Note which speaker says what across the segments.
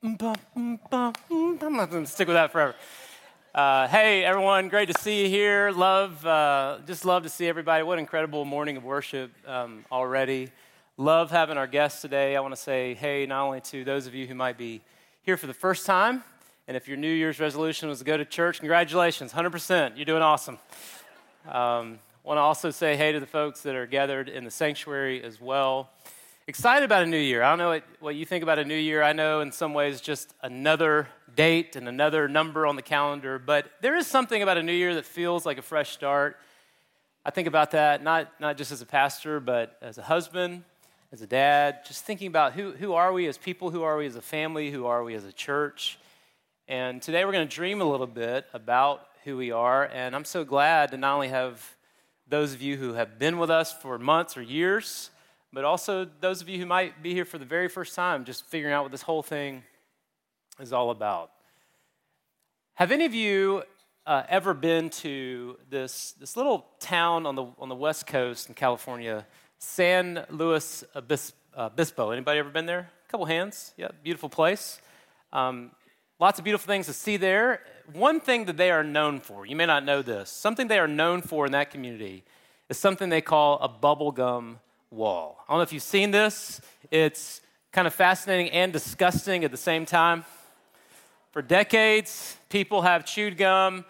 Speaker 1: I'm not going to stick with that forever. Uh, hey, everyone, great to see you here. Love, uh, just love to see everybody. What an incredible morning of worship um, already. Love having our guests today. I want to say hey, not only to those of you who might be here for the first time, and if your New Year's resolution was to go to church, congratulations, 100%. You're doing awesome. Um, want to also say hey to the folks that are gathered in the sanctuary as well excited about a new year. I don't know what, what, you think about a new year. I know in some ways just another date and another number on the calendar, but there is something about a new year that feels like a fresh start. I think about that not, not just as a pastor, but as a husband, as a dad, just thinking about who, who are we as people, who are we as a family, who are we as a church. And today we're going to dream a little bit about who we are, and I'm so glad to not only have those of you who have been with us for months or years, but also those of you who might be here for the very first time, just figuring out what this whole thing is all about. Have any of you uh, ever been to this, this little town on the, on the west coast in California, San Luis Obispo? Anybody ever been there? A couple hands. Yeah, beautiful place. Um, lots of beautiful things to see there. One thing that they are known for, you may not know this, something they are known for in that community is something they call a bubblegum wall. I don't know if you've seen this. It's kind of fascinating and disgusting at the same time. For decades, people have chewed gum,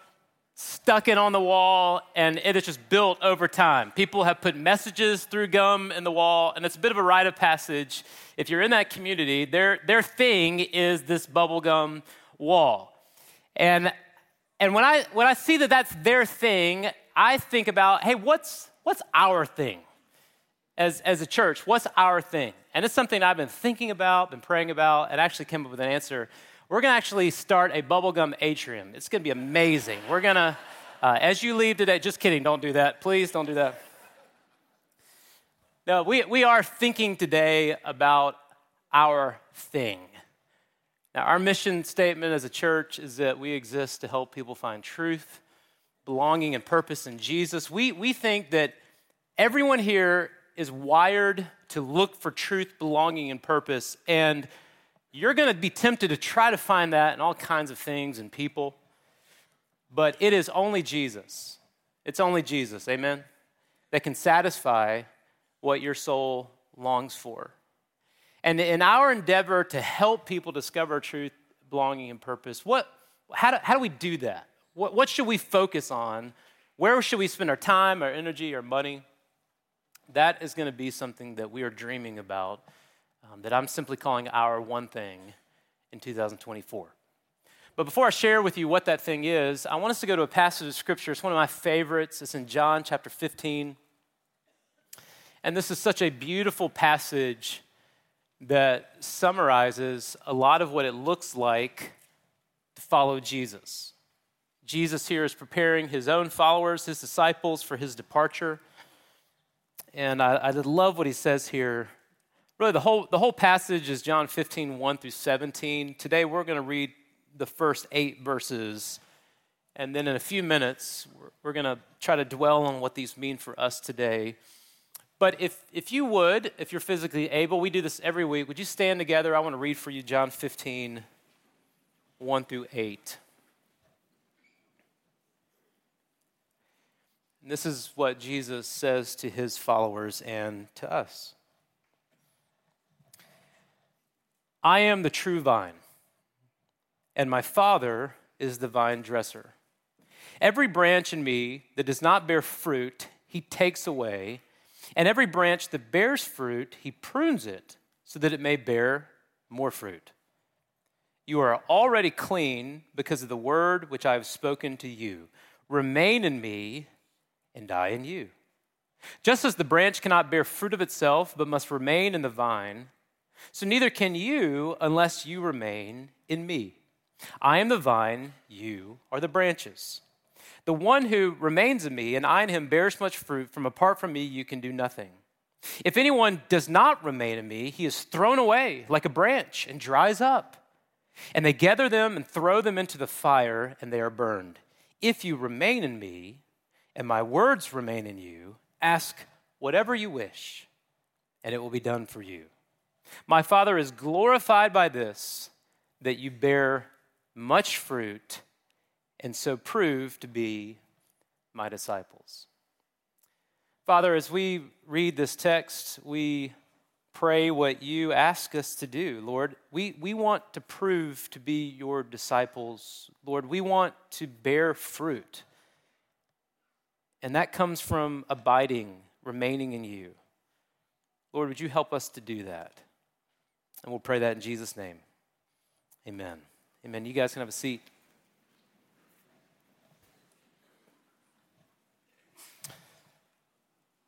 Speaker 1: stuck it on the wall, and it has just built over time. People have put messages through gum in the wall, and it's a bit of a rite of passage. If you're in that community, their, their thing is this bubblegum wall. And, and when, I, when I see that that's their thing, I think about hey, what's, what's our thing? As, as a church, what's our thing? And it's something I've been thinking about, been praying about, and actually came up with an answer. We're going to actually start a bubblegum atrium. It's going to be amazing. We're going to, uh, as you leave today, just kidding, don't do that. Please don't do that. No, we, we are thinking today about our thing. Now, our mission statement as a church is that we exist to help people find truth, belonging, and purpose in Jesus. We, we think that everyone here is wired to look for truth, belonging, and purpose. And you're going to be tempted to try to find that in all kinds of things and people. But it is only Jesus. It's only Jesus, amen, that can satisfy what your soul longs for. And in our endeavor to help people discover truth, belonging, and purpose, what, how, do, how do we do that? What, what should we focus on? Where should we spend our time, our energy, our money? That is going to be something that we are dreaming about, um, that I'm simply calling our one thing in 2024. But before I share with you what that thing is, I want us to go to a passage of scripture. It's one of my favorites. It's in John chapter 15. And this is such a beautiful passage that summarizes a lot of what it looks like to follow Jesus. Jesus here is preparing his own followers, his disciples, for his departure. And I, I love what he says here. Really, the whole, the whole passage is John 15, 1 through 17. Today, we're going to read the first eight verses. And then in a few minutes, we're, we're going to try to dwell on what these mean for us today. But if, if you would, if you're physically able, we do this every week. Would you stand together? I want to read for you John 15, 1 through 8. And this is what Jesus says to his followers and to us I am the true vine, and my Father is the vine dresser. Every branch in me that does not bear fruit, he takes away, and every branch that bears fruit, he prunes it so that it may bear more fruit. You are already clean because of the word which I have spoken to you. Remain in me and I in you. Just as the branch cannot bear fruit of itself, but must remain in the vine, so neither can you unless you remain in me. I am the vine, you are the branches. The one who remains in me and I in him bears much fruit, from apart from me you can do nothing. If anyone does not remain in me, he is thrown away like a branch and dries up. And they gather them and throw them into the fire, and they are burned. If you remain in me, and my words remain in you, ask whatever you wish, and it will be done for you. My Father is glorified by this, that you bear much fruit and so prove to be my disciples. Father, as we read this text, we pray what you ask us to do, Lord. We, we want to prove to be your disciples. Lord, we want to bear fruit. And that comes from abiding, remaining in you. Lord, would you help us to do that? And we'll pray that in Jesus' name. Amen. Amen. You guys can have a seat.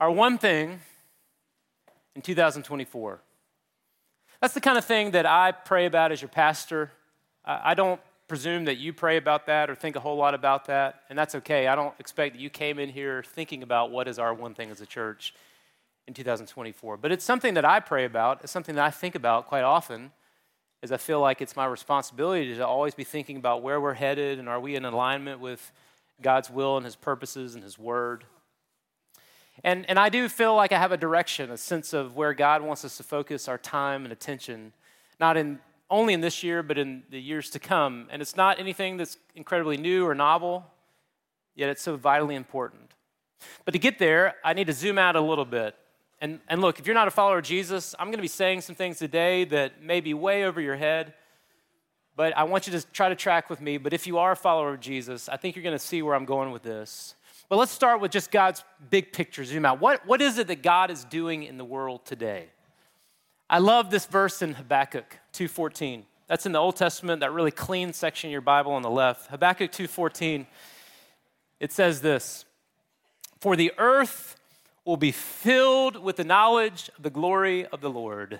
Speaker 1: Our one thing in 2024. That's the kind of thing that I pray about as your pastor. I don't presume that you pray about that or think a whole lot about that, and that's okay. I don't expect that you came in here thinking about what is our one thing as a church in 2024. But it's something that I pray about. It's something that I think about quite often, as I feel like it's my responsibility to always be thinking about where we're headed and are we in alignment with God's will and His purposes and His Word. And, and I do feel like I have a direction, a sense of where God wants us to focus our time and attention, not in only in this year, but in the years to come. And it's not anything that's incredibly new or novel, yet it's so vitally important. But to get there, I need to zoom out a little bit. And, and look, if you're not a follower of Jesus, I'm going to be saying some things today that may be way over your head, but I want you to try to track with me. But if you are a follower of Jesus, I think you're going to see where I'm going with this. But let's start with just God's big picture, zoom out. What, what is it that God is doing in the world today? I love this verse in Habakkuk 2.14. That's in the Old Testament, that really clean section of your Bible on the left. Habakkuk 2.14, it says this, For the earth will be filled with the knowledge of the glory of the Lord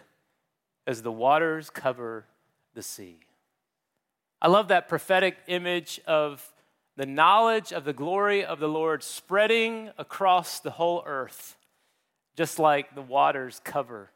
Speaker 1: as the waters cover the sea. I love that prophetic image of the knowledge of the glory of the Lord spreading across the whole earth, just like the waters cover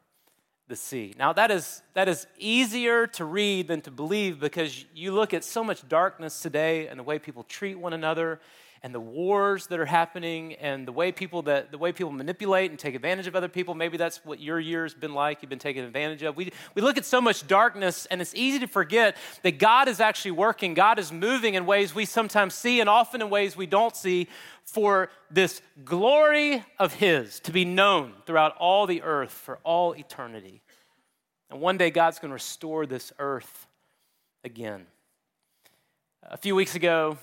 Speaker 1: the sea. Now, that is, that is easier to read than to believe because you look at so much darkness today and the way people treat one another and the wars that are happening and the way people that the way people manipulate and take advantage of other people maybe that's what your year's been like you've been taken advantage of. We, we look at so much darkness and it's easy to forget that god is actually working god is moving in ways we sometimes see and often in ways we don't see for this glory of his to be known throughout all the earth for all eternity. And one day god's going to restore this earth again. A few weeks ago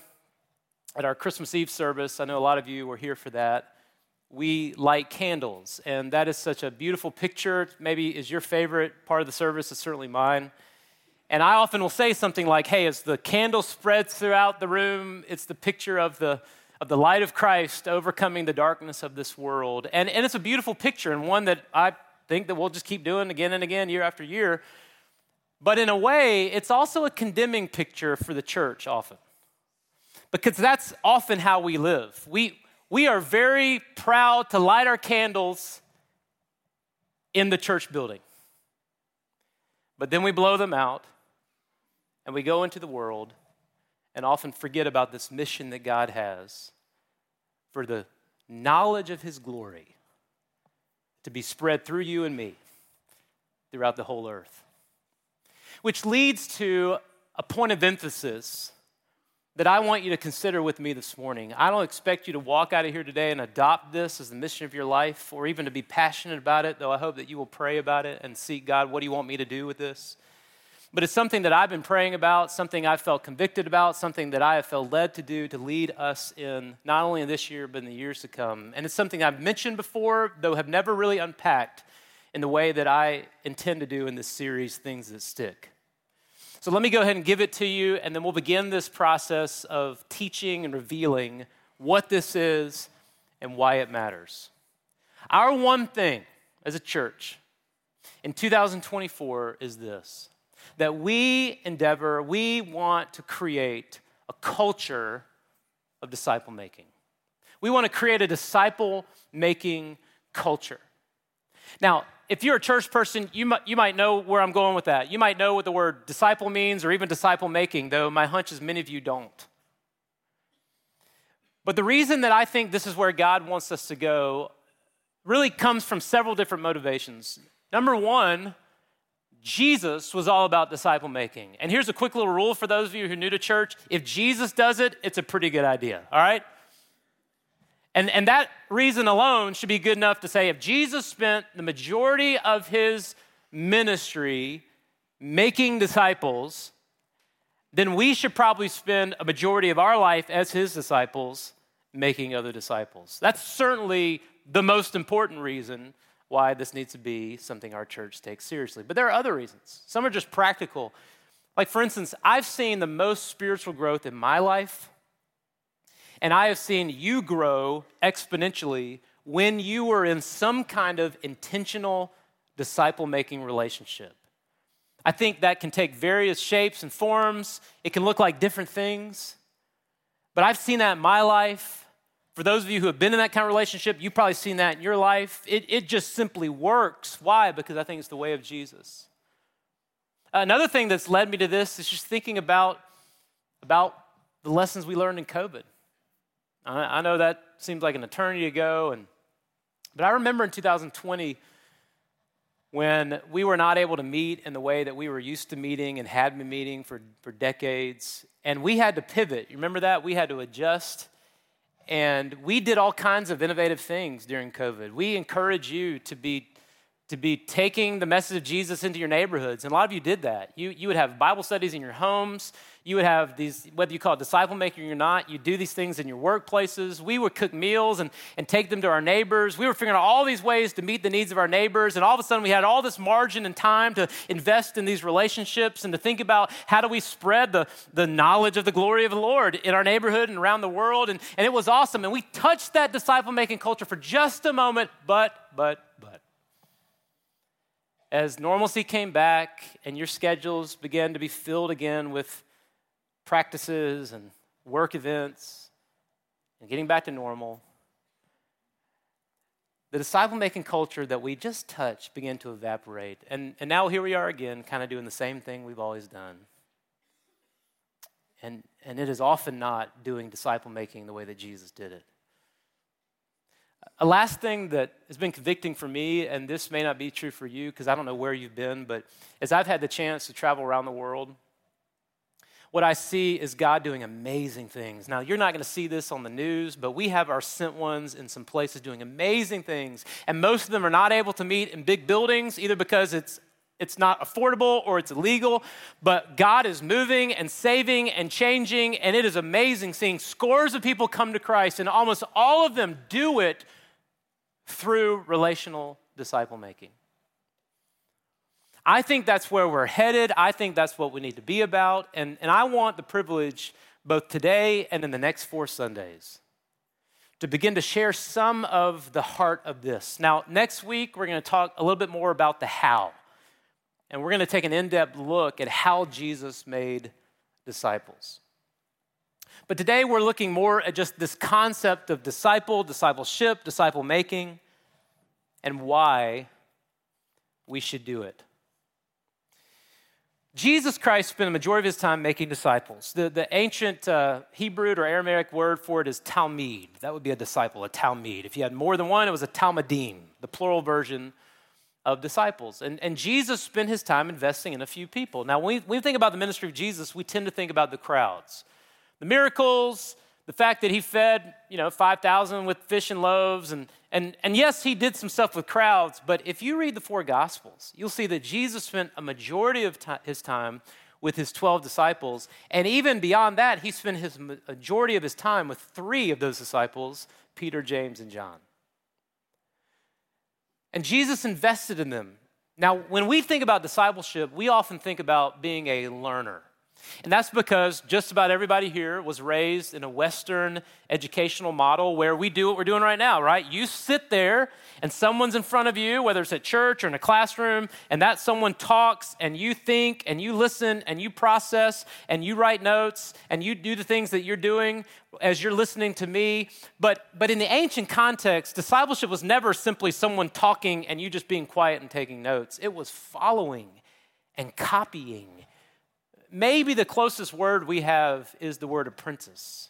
Speaker 1: at our Christmas Eve service, I know a lot of you were here for that. We light candles, and that is such a beautiful picture. Maybe is your favorite part of the service, it's certainly mine. And I often will say something like, hey, as the candle spreads throughout the room, it's the picture of the, of the light of Christ overcoming the darkness of this world. And, and it's a beautiful picture, and one that I think that we'll just keep doing again and again, year after year. But in a way, it's also a condemning picture for the church often because that's often how we live. We, we are very proud to light our candles in the church building. But then we blow them out and we go into the world and often forget about this mission that God has for the knowledge of His glory to be spread through you and me throughout the whole earth. Which leads to a point of emphasis that I want you to consider with me this morning. I don't expect you to walk out of here today and adopt this as the mission of your life or even to be passionate about it, though I hope that you will pray about it and seek God, what do you want me to do with this? But it's something that I've been praying about, something I've felt convicted about, something that I have felt led to do to lead us in not only in this year, but in the years to come. And it's something I've mentioned before, though have never really unpacked in the way that I intend to do in this series, Things That Stick. So let me go ahead and give it to you, and then we'll begin this process of teaching and revealing what this is and why it matters. Our one thing as a church in 2024 is this that we endeavor, we want to create a culture of disciple making. We want to create a disciple making culture. Now, if you're a church person, you might, you might know where I'm going with that. You might know what the word disciple means or even disciple making, though my hunch is many of you don't. But the reason that I think this is where God wants us to go really comes from several different motivations. Number one, Jesus was all about disciple making. And here's a quick little rule for those of you who are new to church if Jesus does it, it's a pretty good idea, all right? And, and that reason alone should be good enough to say if Jesus spent the majority of his ministry making disciples, then we should probably spend a majority of our life as his disciples making other disciples. That's certainly the most important reason why this needs to be something our church takes seriously. But there are other reasons. Some are just practical. Like, for instance, I've seen the most spiritual growth in my life, and I have seen you grow exponentially when you were in some kind of intentional disciple making relationship. I think that can take various shapes and forms, it can look like different things. But I've seen that in my life. For those of you who have been in that kind of relationship, you've probably seen that in your life. It, it just simply works. Why? Because I think it's the way of Jesus. Another thing that's led me to this is just thinking about, about the lessons we learned in COVID. I, know that seems like an eternity ago, and, but I remember in 2020 when we were not able to meet in the way that we were used to meeting and had been meeting for, for decades, and we had to pivot. You remember that? We had to adjust and we did all kinds of innovative things during COVID. We encourage you to be to be taking the message of Jesus into your neighborhoods. And a lot of you did that. You, you would have Bible studies in your homes. You would have these, whether you call it disciple making or not, you do these things in your workplaces. We would cook meals and, and take them to our neighbors. We were figuring out all these ways to meet the needs of our neighbors. And all of a sudden, we had all this margin and time to invest in these relationships and to think about how do we spread the, the knowledge of the glory of the Lord in our neighborhood and around the world. And, and it was awesome. And we touched that disciple making culture for just a moment, but, but, but as normalcy came back and your schedules began to be filled again with practices and work events and getting back to normal, the disciple making culture that we just touched began to evaporate. And, and now here we are again, kind of doing the same thing we've always done. And, and it is often not doing disciple making the way that Jesus did it. A last thing that has been convicting for me, and this may not be true for you because I don't know where you've been, but as I've had the chance to travel around the world, what I see is God doing amazing things. Now, you're not going to see this on the news, but we have our sent ones in some places doing amazing things. And most of them are not able to meet in big buildings, either because it's it's not affordable or it's illegal, but God is moving and saving and changing, and it is amazing seeing scores of people come to Christ, and almost all of them do it through relational disciple making. I think that's where we're headed. I think that's what we need to be about. And, and I want the privilege, both today and in the next four Sundays, to begin to share some of the heart of this. Now, next week, we're going to talk a little bit more about the how. And we're going to take an in depth look at how Jesus made disciples. But today we're looking more at just this concept of disciple, discipleship, disciple making, and why we should do it. Jesus Christ spent the majority of his time making disciples. The, the ancient uh, Hebrew or Aramaic word for it is talmid. That would be a disciple, a talmid. If you had more than one, it was a talmidim, the plural version of disciples. And, and Jesus spent his time investing in a few people. Now, when we, when we think about the ministry of Jesus, we tend to think about the crowds the miracles, the fact that he fed, you know, 5,000 with fish and loaves. And, and, and yes, he did some stuff with crowds, but if you read the four Gospels, you'll see that Jesus spent a majority of t- his time with his 12 disciples. And even beyond that, he spent his majority of his time with three of those disciples Peter, James, and John. And Jesus invested in them. Now, when we think about discipleship, we often think about being a learner. And that's because just about everybody here was raised in a Western educational model where we do what we're doing right now, right? You sit there and someone's in front of you, whether it's at church or in a classroom, and that someone talks and you think and you listen and you process and you write notes and you do the things that you're doing as you're listening to me. But, but in the ancient context, discipleship was never simply someone talking and you just being quiet and taking notes, it was following and copying maybe the closest word we have is the word apprentice.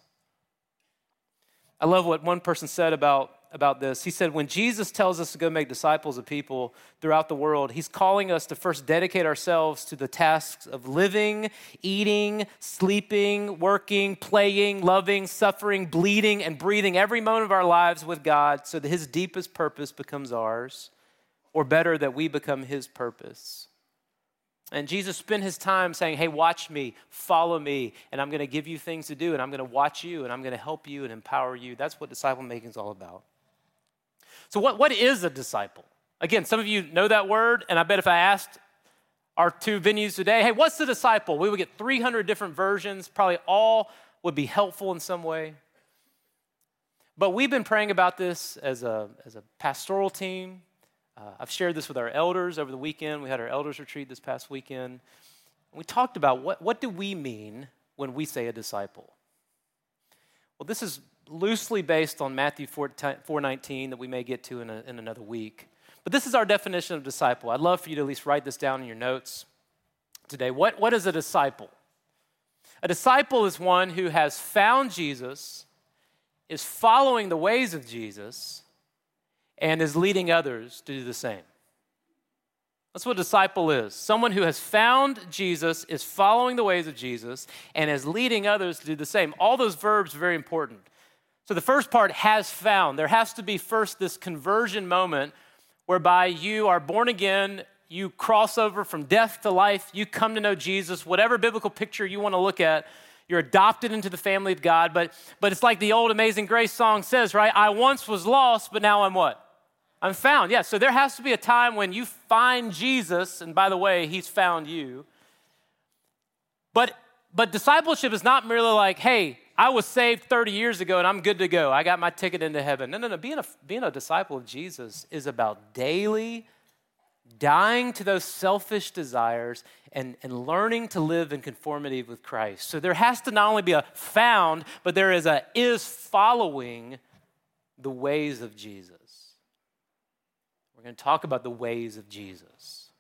Speaker 1: I love what one person said about about this. He said, when Jesus tells us to go make disciples of people throughout the world, he's calling us to first dedicate ourselves to the tasks of living, eating, sleeping, working, playing, loving, suffering, bleeding, and breathing every moment of our lives with God so that his deepest purpose becomes ours, or better, that we become his purpose. And Jesus spent his time saying, Hey, watch me, follow me, and I'm going to give you things to do, and I'm going to watch you, and I'm going to help you and empower you. That's what disciple making is all about. So, what, what is a disciple? Again, some of you know that word, and I bet if I asked our two venues today, Hey, what's a disciple? We would get 300 different versions, probably all would be helpful in some way. But we've been praying about this as a, as a pastoral team, uh, I've shared this with our elders over the weekend. We had our elders retreat this past weekend. We talked about what, what do we mean when we say a disciple? Well, this is loosely based on Matthew 4, 4.19 that we may get to in, a, in another week. But this is our definition of disciple. I'd love for you to at least write this down in your notes today. What, what is a disciple? A disciple is one who has found Jesus, is following the ways of Jesus, and is leading others to do the same. That's what a disciple is. Someone who has found Jesus, is following the ways of Jesus, and is leading others to do the same. All those verbs are very important. So the first part has found. There has to be first this conversion moment whereby you are born again, you cross over from death to life, you come to know Jesus, whatever biblical picture you want to look at, you're adopted into the family of God. But, but it's like the old Amazing Grace song says, right? I once was lost, but now I'm what? I'm found. Yeah, so there has to be a time when you find Jesus, and by the way, he's found you. But but discipleship is not merely like, hey, I was saved 30 years ago and I'm good to go. I got my ticket into heaven. No, no, no. Being a, being a disciple of Jesus is about daily dying to those selfish desires and, and learning to live in conformity with Christ. So there has to not only be a found, but there is a is following the ways of Jesus. We're going to talk about the ways of Jesus.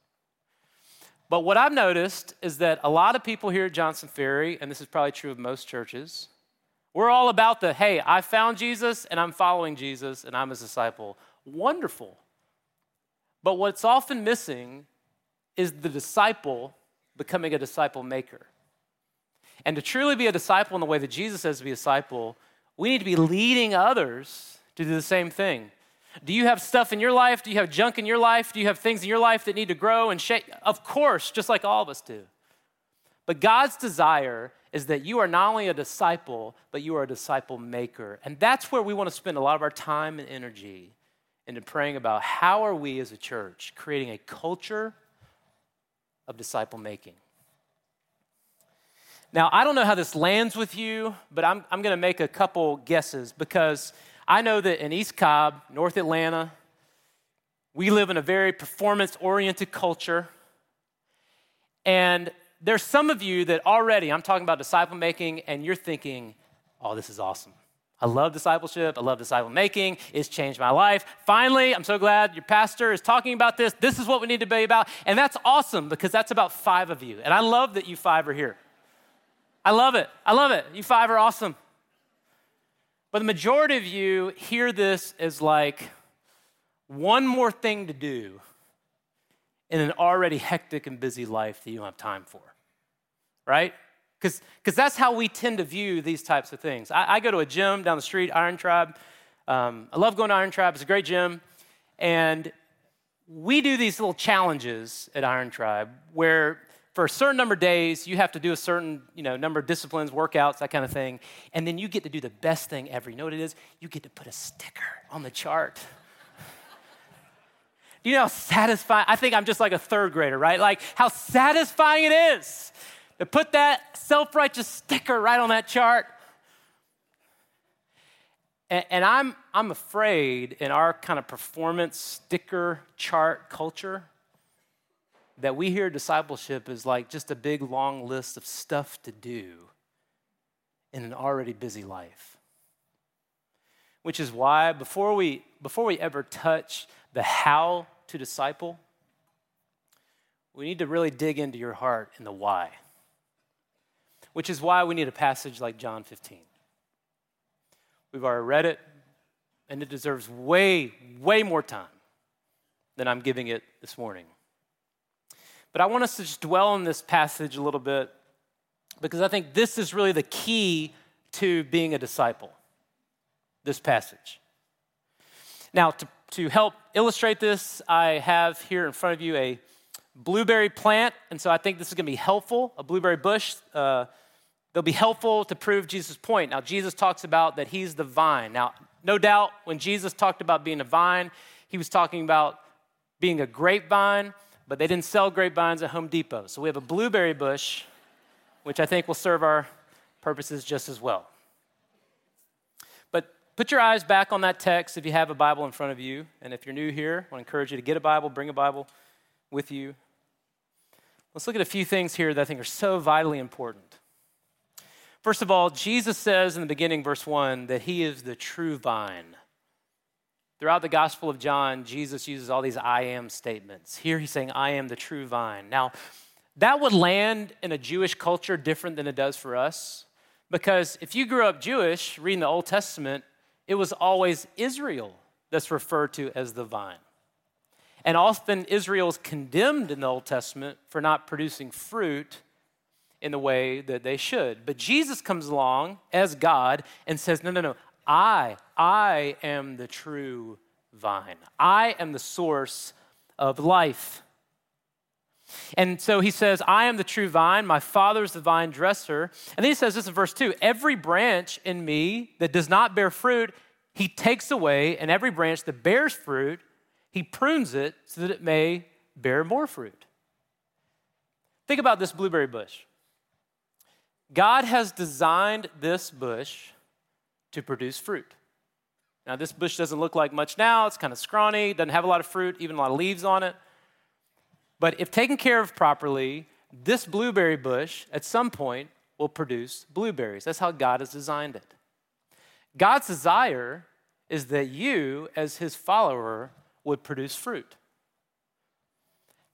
Speaker 1: But what I've noticed is that a lot of people here at Johnson Ferry, and this is probably true of most churches, we're all about the hey, I found Jesus and I'm following Jesus and I'm his disciple. Wonderful. But what's often missing is the disciple becoming a disciple maker. And to truly be a disciple in the way that Jesus says to be a disciple, we need to be leading others to do the same thing. Do you have stuff in your life? Do you have junk in your life? Do you have things in your life that need to grow and shape? Of course, just like all of us do. But God's desire is that you are not only a disciple, but you are a disciple maker. And that's where we want to spend a lot of our time and energy into praying about how are we as a church creating a culture of disciple making. Now, I don't know how this lands with you, but I'm, I'm going to make a couple guesses because I know that in East Cobb, North Atlanta, we live in a very performance oriented culture. And there's some of you that already, I'm talking about disciple making, and you're thinking, oh, this is awesome. I love discipleship. I love disciple making. It's changed my life. Finally, I'm so glad your pastor is talking about this. This is what we need to be about. And that's awesome because that's about five of you. And I love that you five are here. I love it. I love it. You five are awesome. But the majority of you hear this as like one more thing to do in an already hectic and busy life that you don't have time for, right? Because that's how we tend to view these types of things. I, I go to a gym down the street, Iron Tribe. Um, I love going to Iron Tribe, it's a great gym. And we do these little challenges at Iron Tribe where for a certain number of days, you have to do a certain you know, number of disciplines, workouts, that kind of thing. And then you get to do the best thing ever. You know what it is? You get to put a sticker on the chart. you know how satisfying? I think I'm just like a third grader, right? Like how satisfying it is to put that self righteous sticker right on that chart. And, and I'm, I'm afraid in our kind of performance sticker chart culture that we hear discipleship is like just a big long list of stuff to do in an already busy life. Which is why before we before we ever touch the how to disciple, we need to really dig into your heart and the why. Which is why we need a passage like John 15. We've already read it and it deserves way, way more time than I'm giving it this morning. But I want us to just dwell on this passage a little bit because I think this is really the key to being a disciple, this passage. Now, to, to help illustrate this, I have here in front of you a blueberry plant, and so I think this is going to be helpful. A blueberry bush, uh, they'll be helpful to prove Jesus' point. Now, Jesus talks about that he's the vine. Now, no doubt when Jesus talked about being a vine, he was talking about being a grapevine, but they didn't sell grapevines at Home Depot. So we have a blueberry bush, which I think will serve our purposes just as well. But put your eyes back on that text if you have a Bible in front of you. And if you're new here, I want to encourage you to get a Bible, bring a Bible with you. Let's look at a few things here that I think are so vitally important. First of all, Jesus says in the beginning, verse 1, that he is the true vine. Throughout the Gospel of John, Jesus uses all these I am statements. Here he's saying, I am the true vine. Now, that would land in a Jewish culture different than it does for us. Because if you grew up Jewish, reading the Old Testament, it was always Israel that's referred to as the vine. And often Israel is condemned in the Old Testament for not producing fruit in the way that they should. But Jesus comes along as God and says, No, no, no, I, I am the true vine. I am the source of life. And so he says, I am the true vine, my father is the vine dresser. And then he says this in verse 2 Every branch in me that does not bear fruit, he takes away, and every branch that bears fruit, he prunes it so that it may bear more fruit. Think about this blueberry bush. God has designed this bush to produce fruit. Now, this bush doesn't look like much now. It's kind of scrawny, doesn't have a lot of fruit, even a lot of leaves on it. But if taken care of properly, this blueberry bush at some point will produce blueberries. That's how God has designed it. God's desire is that you, as his follower, would produce fruit.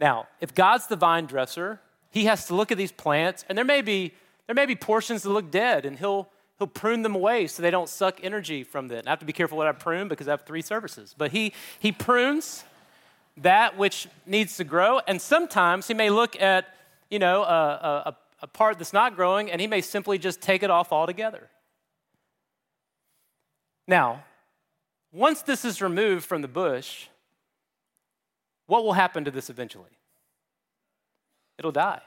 Speaker 1: Now, if God's the vine dresser, he has to look at these plants, and there may be, there may be portions that look dead, and he'll, he'll prune them away so they don't suck energy from it. I have to be careful what I prune because I have three services. But he, he prunes that which needs to grow, and sometimes he may look at, you know, a, a, a part that's not growing, and he may simply just take it off altogether. Now, once this is removed from the bush, what will happen to this eventually? It'll die.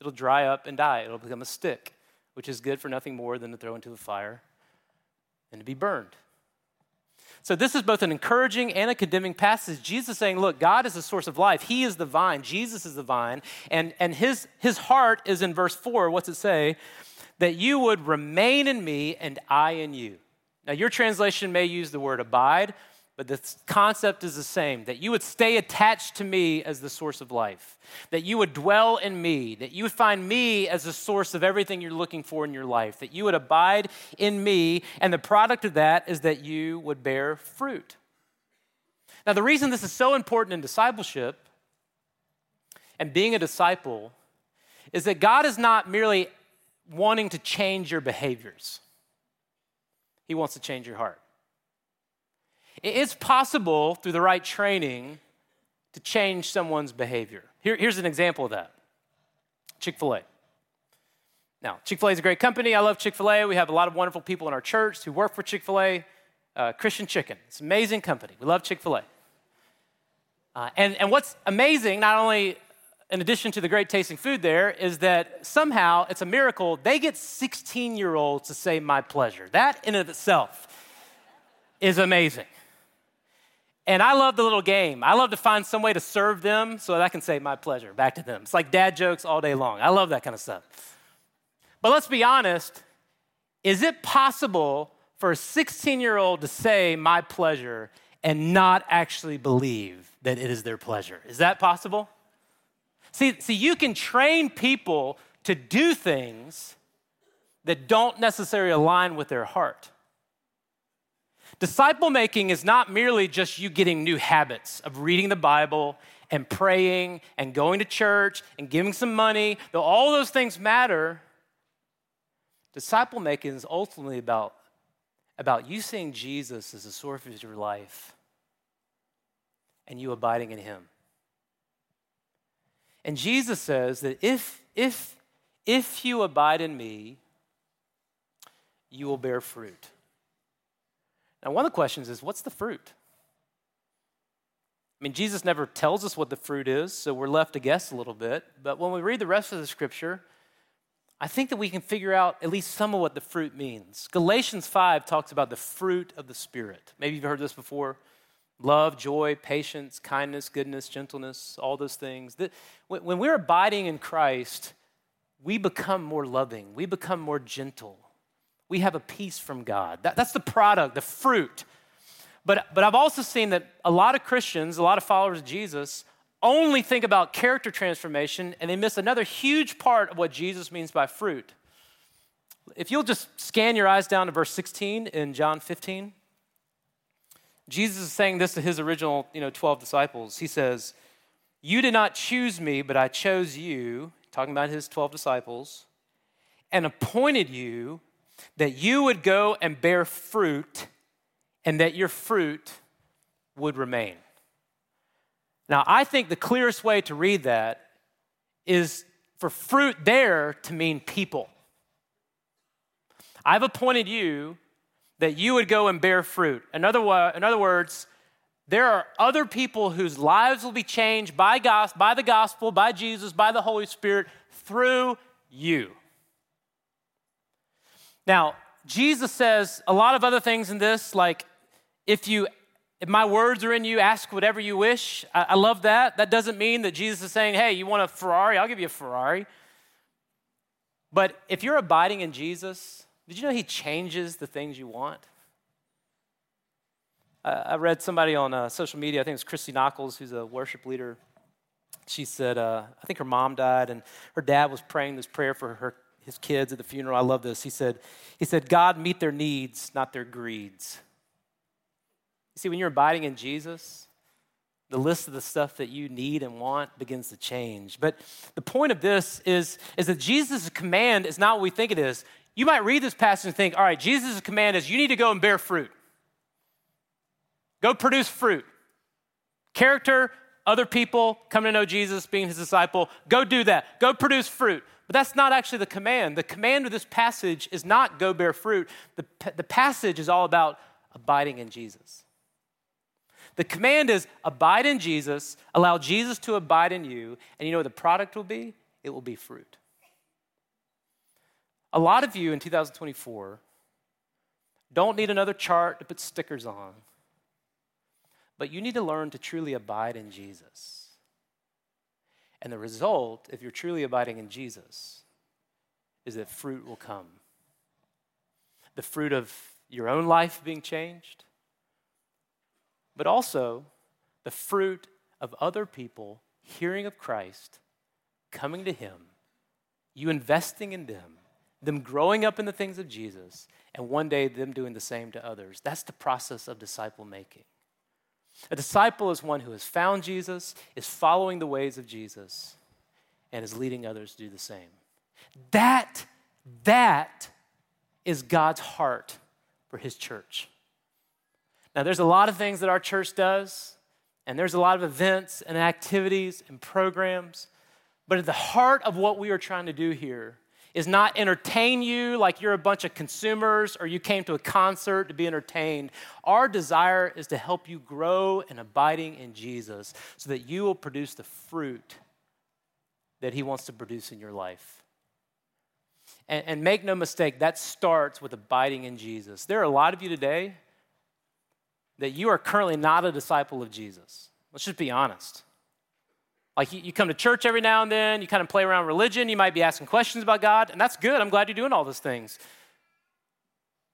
Speaker 1: It'll dry up and die. It'll become a stick, which is good for nothing more than to throw into the fire and to be burned. So, this is both an encouraging and a condemning passage. Jesus saying, Look, God is the source of life. He is the vine. Jesus is the vine. And, and his, his heart is in verse 4. What's it say? That you would remain in me and I in you. Now, your translation may use the word abide. But the concept is the same that you would stay attached to me as the source of life, that you would dwell in me, that you would find me as the source of everything you're looking for in your life, that you would abide in me, and the product of that is that you would bear fruit. Now, the reason this is so important in discipleship and being a disciple is that God is not merely wanting to change your behaviors, He wants to change your heart. It's possible through the right training to change someone's behavior. Here, here's an example of that Chick fil A. Now, Chick fil A is a great company. I love Chick fil A. We have a lot of wonderful people in our church who work for Chick fil A. Uh, Christian Chicken. It's an amazing company. We love Chick fil A. Uh, and, and what's amazing, not only in addition to the great tasting food there, is that somehow it's a miracle they get 16 year olds to say my pleasure. That in of itself is amazing. And I love the little game. I love to find some way to serve them so that I can say my pleasure back to them. It's like dad jokes all day long. I love that kind of stuff. But let's be honest is it possible for a 16 year old to say my pleasure and not actually believe that it is their pleasure? Is that possible? See, see, you can train people to do things that don't necessarily align with their heart. Disciple making is not merely just you getting new habits of reading the Bible and praying and going to church and giving some money, though all those things matter. Disciple making is ultimately about about you seeing Jesus as the source of your life and you abiding in him. And Jesus says that if, if, if you abide in me, you will bear fruit. Now, one of the questions is what's the fruit? I mean, Jesus never tells us what the fruit is, so we're left to guess a little bit. But when we read the rest of the scripture, I think that we can figure out at least some of what the fruit means. Galatians 5 talks about the fruit of the Spirit. Maybe you've heard this before love, joy, patience, kindness, goodness, gentleness, all those things. When we're abiding in Christ, we become more loving, we become more gentle, we have a peace from God. that's the product, the fruit but, but I've also seen that a lot of Christians, a lot of followers of Jesus, only think about character transformation and they miss another huge part of what Jesus means by fruit. If you'll just scan your eyes down to verse 16 in John 15, Jesus is saying this to his original, you know, 12 disciples. He says, "You did not choose me, but I chose you," talking about his 12 disciples, "and appointed you that you would go and bear fruit and that your fruit would remain. Now, I think the clearest way to read that is for fruit there to mean people. I've appointed you that you would go and bear fruit. In other, in other words, there are other people whose lives will be changed by, gospel, by the gospel, by Jesus, by the Holy Spirit through you. Now, Jesus says a lot of other things in this, like if you if my words are in you, ask whatever you wish. I, I, love that. That doesn't mean that Jesus is saying, hey, you want a Ferrari? I'll give you a Ferrari. But if you're abiding in Jesus, did you know He changes the things you want? I read somebody on uh, social media, I think it was Christy Nockels, who's a worship leader. She said, uh, I think her mom died, and her dad was praying this prayer for her, his kids at the funeral. I love this. He said, he said, God, meet their needs, not their greeds. You see, when you're abiding in Jesus, the list of the stuff that you need and want begins to change. But the point of this is, is that Jesus' command is not what we think it is. You might read this passage and think, all right, Jesus' command is you need to go and bear fruit. Go produce fruit. Character, other people coming to know Jesus, being his disciple, go do that. Go produce fruit. But that's not actually the command. The command of this passage is not go bear fruit. The, the passage is all about abiding in Jesus. The command is abide in Jesus, allow Jesus to abide in you, and you know what the product will be? It will be fruit. A lot of you in 2024 don't need another chart to put stickers on, but you need to learn to truly abide in Jesus. And the result, if you're truly abiding in Jesus, is that fruit will come. The fruit of your own life being changed, but also the fruit of other people hearing of Christ, coming to Him, you investing in them, them growing up in the things of Jesus, and one day them doing the same to others. That's the process of disciple making. A disciple is one who has found Jesus, is following the ways of Jesus, and is leading others to do the same. That, that is God's heart for his church. Now, there's a lot of things that our church does, and there's a lot of events and activities and programs. But at the heart of what we are trying to do here is not entertain you like you're a bunch of consumers or you came to a concert to be entertained. Our desire is to help you grow in abiding in Jesus so that you will produce the fruit that He wants to produce in your life. And, and make no mistake, that starts with abiding in Jesus. There are a lot of you today that you are currently not a disciple of Jesus. Let's just be honest. Like you, come to church every now and then, you kind of play around religion, you might be asking questions about God, and that's good. I'm glad you're doing all those things.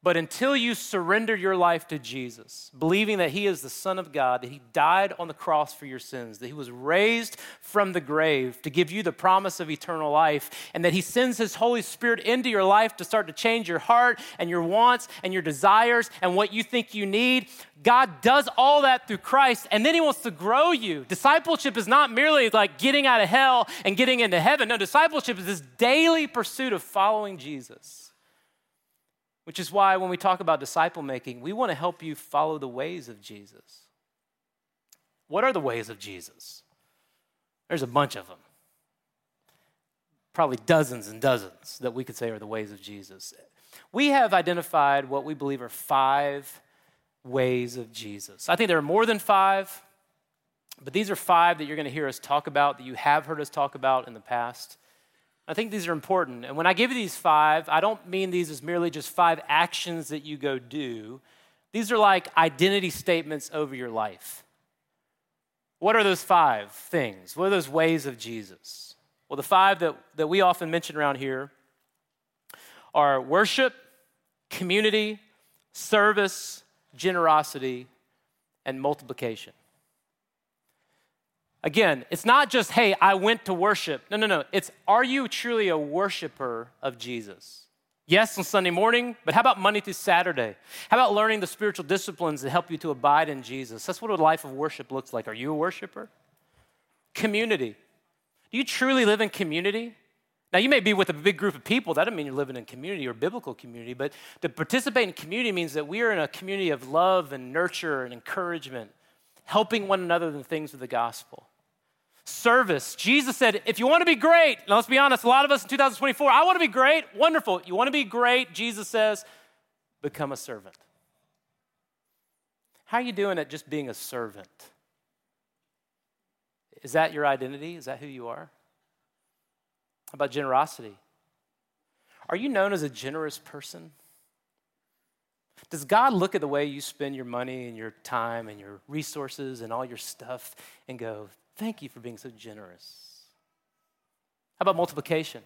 Speaker 1: But until you surrender your life to Jesus, believing that He is the Son of God, that He died on the cross for your sins, that He was raised from the grave to give you the promise of eternal life, and that He sends His Holy Spirit into your life to start to change your heart and your wants and your desires and what you think you need, God does all that through Christ, and then He wants to grow you. Discipleship is not merely like getting out of hell and getting into heaven. No, discipleship is this daily pursuit of following Jesus Which is why when we talk about disciple making, we want to help you follow the ways of Jesus. What are the ways of Jesus? There's a bunch of them. Probably dozens and dozens that we could say are the ways of Jesus. We have identified what we believe are five ways of Jesus. I think there are more than five, but these are five that you're going to hear us talk about, that you have heard us talk about in the past. I think these are important. And when I give you these five, I don't mean these as merely just five actions that you go do. These are like identity statements over your life. What are those five things? What are those ways of Jesus? Well, the five that, that we often mention around here are worship, community, service, generosity, and multiplication. Again, it's not just, hey, I went to worship. No, no, no. It's, are you truly a worshiper of Jesus? Yes, on Sunday morning, but how about Monday through Saturday? How about learning the spiritual disciplines that help you to abide in Jesus? That's what a life of worship looks like. Are you a worshiper? Community. Do you truly live in community? Now, you may be with a big group of people. That doesn't mean you're living in community or biblical community, but to participate in community means that we are in a community of love and nurture and encouragement, helping one another in things of the gospel service. Jesus said, if you want to be great, now let's be honest, a lot of us in 2024, I want to be great. Wonderful. You want to be great? Jesus says, become a servant. How are you doing at just being a servant? Is that your identity? Is that who you are? How about generosity? Are you known as a generous person? Does God look at the way you spend your money and your time and your resources and all your stuff and go, Thank you for being so generous. How about multiplication?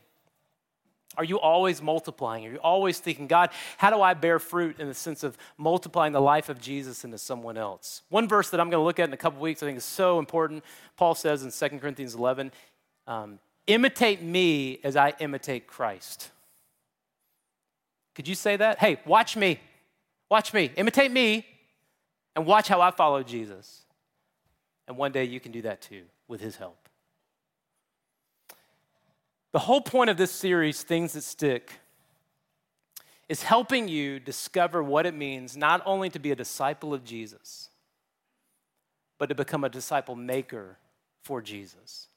Speaker 1: Are you always multiplying? Are you always thinking, God, how do I bear fruit in the sense of multiplying the life of Jesus into someone else? One verse that I'm going to look at in a couple weeks I think is so important. Paul says in 2 Corinthians 11, um, imitate me as I imitate Christ. Could you say that? Hey, watch me. Watch me. Imitate me and watch how I follow Jesus. And one day you can do that too with his help. The whole point of this series, Things That Stick, is helping you discover what it means not only to be a disciple of Jesus, but to become a disciple maker for Jesus.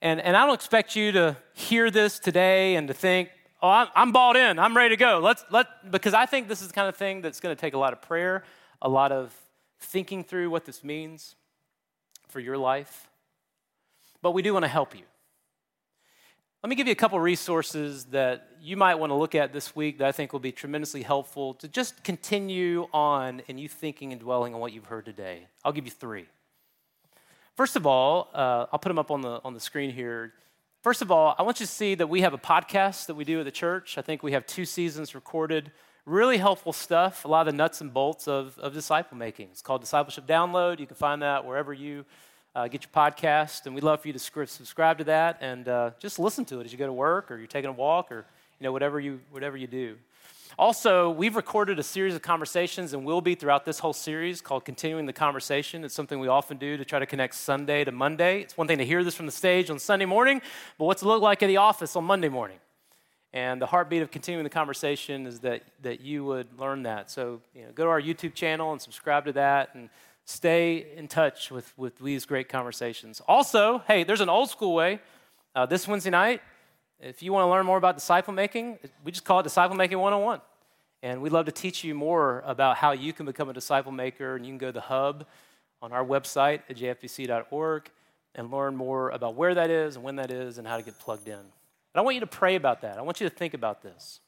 Speaker 1: And, and I don't expect you to hear this today and to think, oh, I'm, bought in, I'm ready to go. Let's, let, because I think this is the kind of thing that's going to take a lot of prayer, a lot of thinking through what this means for your life, but we do want to help you. Let me give you a couple resources that you might want to look at this week that I think will be tremendously helpful to just continue on in you thinking and dwelling on what you've heard today. I'll give you three. First of all, uh, I'll put them up on the, on the screen here. First of all, I want you to see that we have a podcast that we do at the church. I think we have two seasons recorded really helpful stuff, a lot of the nuts and bolts of, of disciple making. It's called Discipleship Download. You can find that wherever you uh, get your podcast, and we'd love for you to subscribe to that and uh, just listen to it as you go to work or you're taking a walk or you know whatever you whatever you do. Also, we've recorded a series of conversations and will be throughout this whole series called Continuing the Conversation. It's something we often do to try to connect Sunday to Monday. It's one thing to hear this from the stage on Sunday morning, but what's it look like at the office on Monday morning? And the heartbeat of continuing the conversation is that, that you would learn that. So you know, go to our YouTube channel and subscribe to that and stay in touch with, with these great conversations. Also, hey, there's an old school way. Uh, this Wednesday night, if you want to learn more about disciple making, we just call it Disciple Making 101. And we'd love to teach you more about how you can become a disciple maker. And you can go to the hub on our website at jfbc.org and learn more about where that is and when that is and how to get plugged in. But I want you to pray about that. I want you to think about this.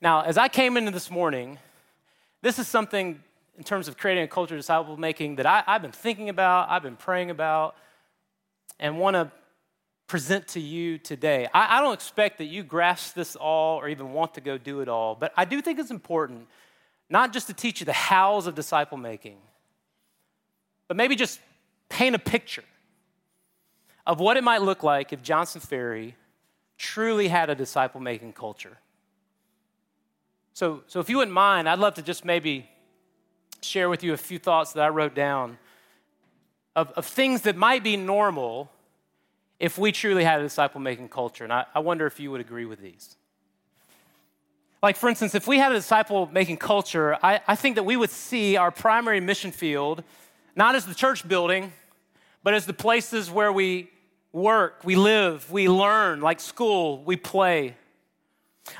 Speaker 1: Now, as I came into this morning, this is something in terms of creating a culture of disciple making that I, have been thinking about, I've been praying about, and want to present to you today. I, I don't expect that you grasp this all or even want to go do it all, but I do think it's important not just to teach you the hows of disciple making, but maybe just paint a picture of what it might look like if Johnson Ferry truly had a disciple making culture. So, so, if you wouldn't mind, I'd love to just maybe share with you a few thoughts that I wrote down of, of things that might be normal if we truly had a disciple making culture. And I, I wonder if you would agree with these. Like, for instance, if we had a disciple making culture, I, I think that we would see our primary mission field not as the church building, but as the places where we work, we live, we learn, like school, we play.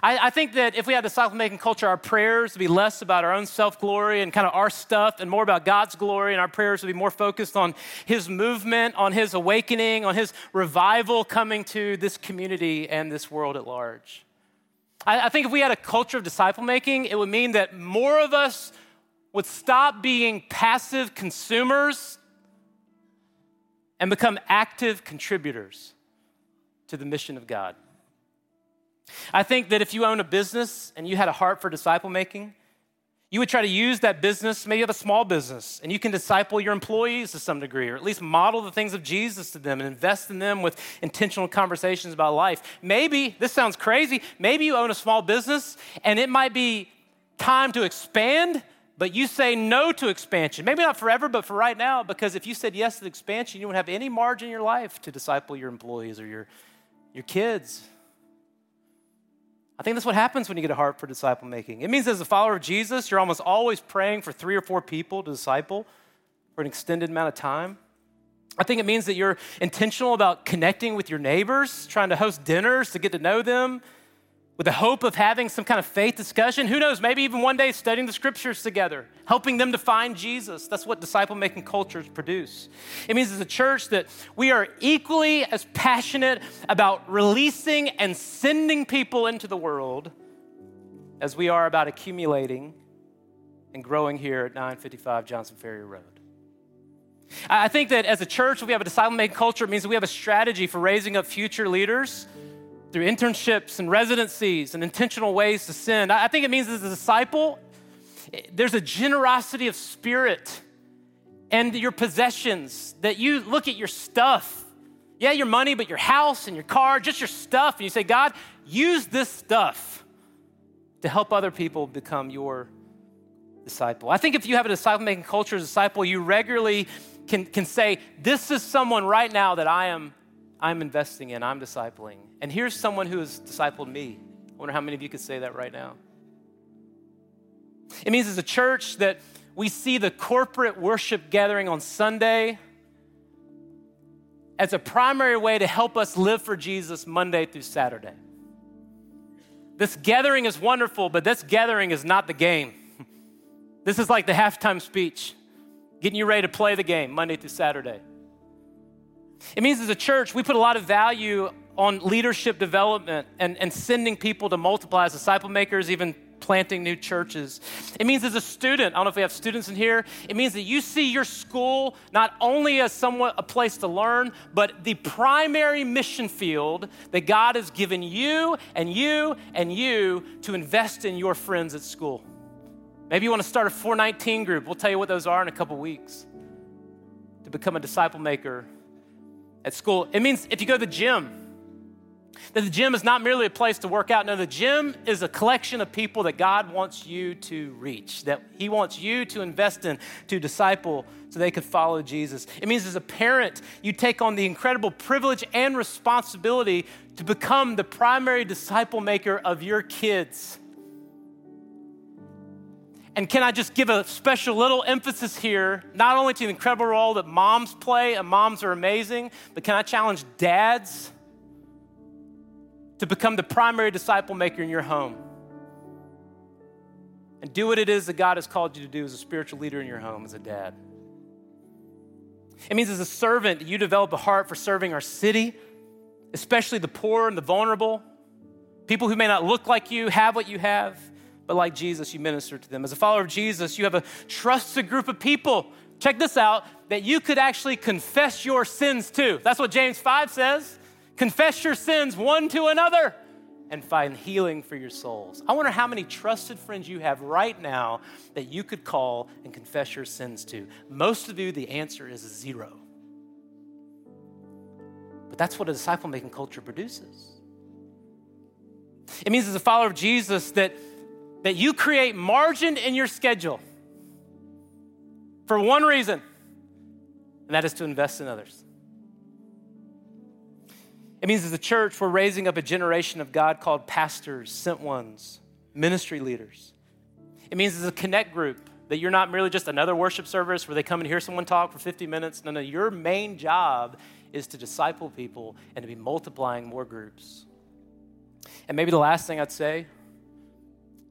Speaker 1: I, I, think that if we had disciple making culture, our prayers would be less about our own self glory and kind of our stuff and more about God's glory, and our prayers would be more focused on His movement, on His awakening, on His revival coming to this community and this world at large. I, I think if we had a culture of disciple making, it would mean that more of us would stop being passive consumers and become active contributors to the mission of God. I think that if you own a business and you had a heart for disciple making, you would try to use that business, maybe you have a small business, and you can disciple your employees to some degree, or at least model the things of Jesus to them and invest in them with intentional conversations about life. Maybe, this sounds crazy, maybe you own a small business and it might be time to expand, but you say no to expansion. Maybe not forever, but for right now, because if you said yes to expansion, you wouldn't have any margin in your life to disciple your employees or your, your kids. I think that's what happens when you get a heart for disciple making. It means as a follower of Jesus, you're almost always praying for three or four people to disciple for an extended amount of time. I think it means that you're intentional about connecting with your neighbors, trying to host dinners to get to know them, with the hope of having some kind of faith discussion. Who knows, maybe even one day studying the scriptures together, helping them to find Jesus. That's what disciple making cultures produce. It means as a church that we are equally as passionate about releasing and sending people into the world as we are about accumulating and growing here at 955 Johnson Ferry Road. I think that as a church, if we have a disciple making culture, it means that we have a strategy for raising up future leaders through internships and residencies and intentional ways to send. I think it means as a disciple, there's a generosity of spirit and your possessions that you look at your stuff. Yeah, your money, but your house and your car, just your stuff. And you say, God, use this stuff to help other people become your disciple. I think if you have a disciple making culture as a disciple, you regularly can, can say, This is someone right now that I am I'm investing in, I'm discipling. And here's someone who has discipled me. I wonder how many of you could say that right now. It means as a church that we see the corporate worship gathering on Sunday as a primary way to help us live for Jesus Monday through Saturday. This gathering is wonderful, but this gathering is not the game. This is like the halftime speech, getting you ready to play the game Monday through Saturday. It means as a church, we put a lot of value on leadership development and, and sending people to multiply as disciple makers, even planting new churches. It means as a student, I don't know if we have students in here, it means that you see your school not only as somewhat a place to learn, but the primary mission field that God has given you and you and you to invest in your friends at school. Maybe you want to start a 419 group. We'll tell you what those are in a couple weeks. To become a disciple maker at school. It means if you go to the gym, that the gym is not merely a place to work out. No, the gym is a collection of people that God wants you to reach, that He wants you to invest in, to disciple, so they could follow Jesus. It means as a parent, you take on the incredible privilege and responsibility to become the primary disciple maker of your kids. And can I just give a special little emphasis here, not only to the incredible role that moms play, and moms are amazing, but can I challenge dads to become the primary disciple maker in your home? And do what it is that God has called you to do as a spiritual leader in your home, as a dad. It means as a servant, you develop a heart for serving our city, especially the poor and the vulnerable, people who may not look like you, have what you have but like Jesus, you minister to them. As a follower of Jesus, you have a trusted group of people. Check this out that you could actually confess your sins to. That's what James 5 says. Confess your sins one to another and find healing for your souls. I wonder how many trusted friends you have right now that you could call and confess your sins to. Most of you, the answer is zero. But that's what a disciple making culture produces. It means, as a follower of Jesus, that that you create margin in your schedule for one reason, and that is to invest in others. It means as a church, we're raising up a generation of God called pastors, sent ones, ministry leaders. It means as a connect group that you're not merely just another worship service where they come and hear someone talk for 50 minutes. No, no, your main job is to disciple people and to be multiplying more groups. And maybe the last thing I'd say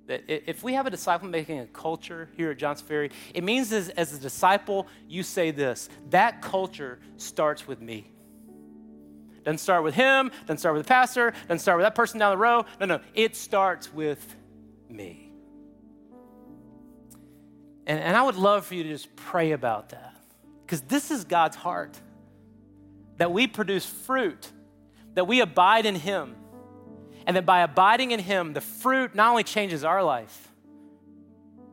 Speaker 1: if we have a disciple making a culture here at Johns Ferry, it means as, as a disciple, you say this that culture starts with me. Doesn't start with him, doesn't start with the pastor, doesn't start with that person down the row. No, no, it starts with me. And, and I would love for you to just pray about that because this is God's heart that we produce fruit, that we abide in Him, and that by abiding in Him, the fruit not only changes our life,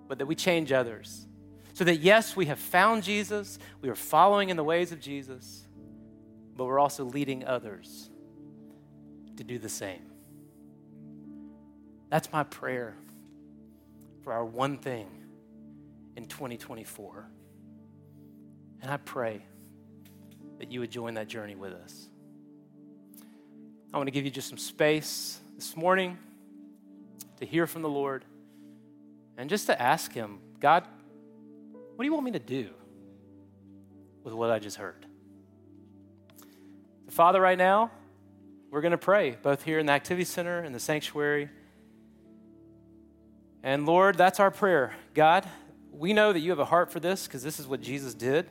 Speaker 1: but that we change others. So that, yes, we have found Jesus, we are following in the ways of Jesus, but we're also leading others to do the same. That's my prayer for our one thing in 2024. And I pray that you would join that journey with us. I want to give you just some space this morning to hear from the Lord and just to ask Him, God, what do you want me to do with what I just heard? Father, right now, we're going to pray both here in the Activity Center and the sanctuary. And Lord, that's our prayer. God, we know that you have a heart for this because this is what Jesus did.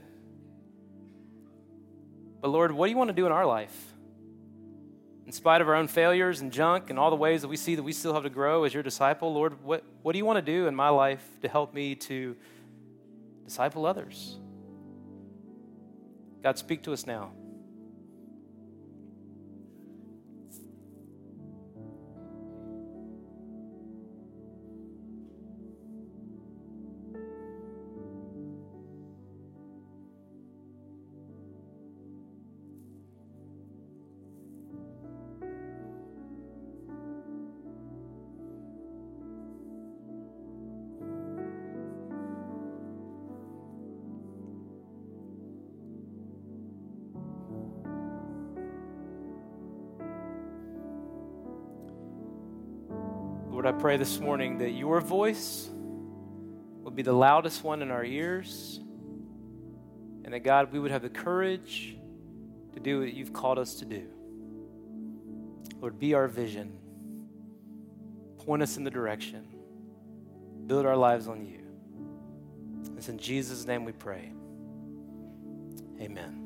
Speaker 1: But Lord, what do you want to do in our life? In spite of our own failures and junk and all the ways that we see that we still have to grow as your disciple, Lord, what, what do you want to do in my life to help me to disciple others? God, speak to us now. Pray this morning that your voice would be the loudest one in our ears, and that God, we would have the courage to do what you've called us to do. Lord, be our vision, point us in the direction, build our lives on you. It's in Jesus' name we pray. Amen.